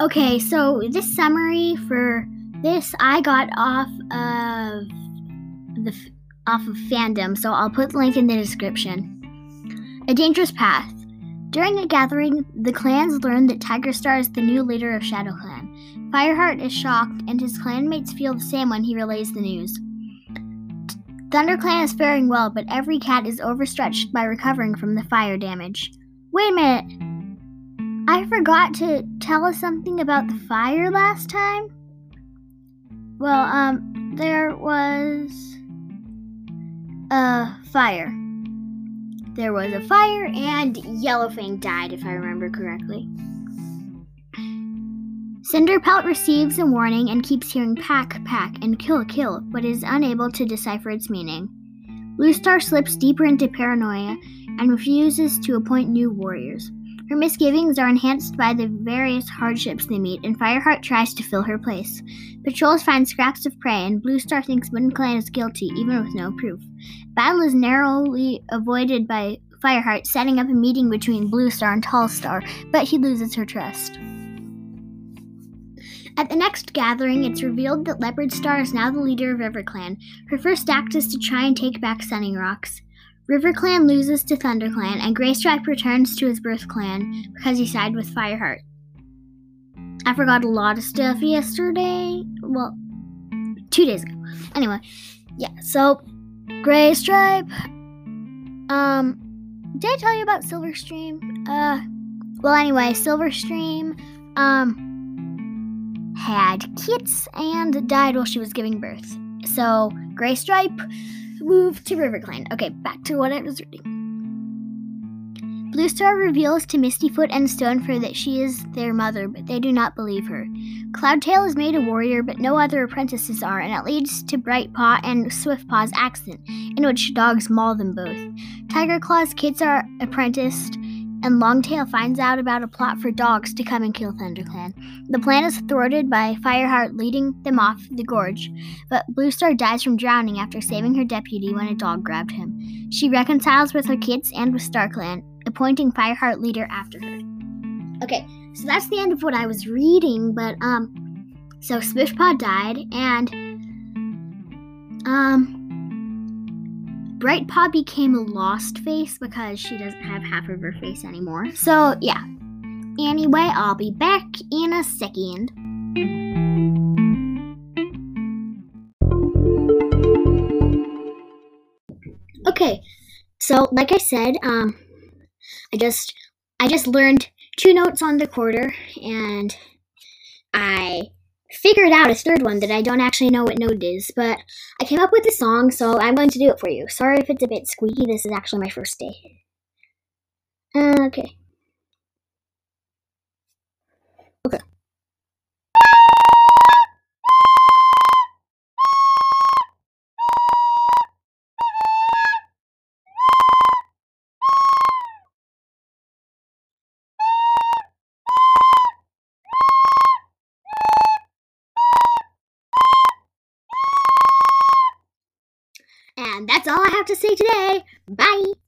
Okay, so this summary for this I got off of the off of fandom, so I'll put the link in the description. A dangerous path. During a gathering, the clans learn that Tigerstar is the new leader of ShadowClan. Fireheart is shocked, and his clanmates feel the same when he relays the news. ThunderClan is faring well, but every cat is overstretched by recovering from the fire damage. Wait a minute. I forgot to tell us something about the fire last time. Well, um, there was a fire. There was a fire, and Yellowfang died, if I remember correctly. Cinderpelt receives a warning and keeps hearing pack, pack, and kill, kill, but is unable to decipher its meaning. Bluestar slips deeper into paranoia and refuses to appoint new warriors. Her misgivings are enhanced by the various hardships they meet, and Fireheart tries to fill her place. Patrols find scraps of prey, and Bluestar thinks WindClan is guilty, even with no proof. Battle is narrowly avoided by Fireheart setting up a meeting between Bluestar and Tallstar, but he loses her trust. At the next gathering, it's revealed that Leopardstar is now the leader of RiverClan. Her first act is to try and take back Sunning Rocks. RiverClan loses to ThunderClan, and Graystripe returns to his birth clan because he sided with Fireheart. I forgot a lot of stuff yesterday. Well, two days ago. Anyway, yeah, so Graystripe. Um, did I tell you about Silverstream? Uh, well, anyway, Silverstream, um, had kits and died while she was giving birth. So, Graystripe moved to RiverClan. Okay, back to what I was reading. Bluestar reveals to Mistyfoot and Stonefur that she is their mother, but they do not believe her. Cloudtail is made a warrior, but no other apprentices are, and it leads to Brightpaw and Swiftpaw's accident, in which dogs maul them both. Tigerclaw's kids are apprenticed, and Longtail finds out about a plot for dogs to come and kill ThunderClan. The plan is thwarted by Fireheart leading them off the gorge, but Bluestar dies from drowning after saving her deputy when a dog grabbed him. She reconciles with her kids and with StarClan, appointing Fireheart leader after her. Okay, so that's the end of what I was reading, but um so Swiftpaw died and um Brightpaw became a lost face because she doesn't have half of her face anymore. So, yeah. Anyway, I'll be back in a second. Okay, so like I said, um, I just I just learned two notes on the quarter, and I figured out a third one that I don't actually know what note it is, but I came up with a song, so I'm going to do it for you. Sorry if it's a bit squeaky, this is actually my first day. Okay. And that's all I have to say today. Bye.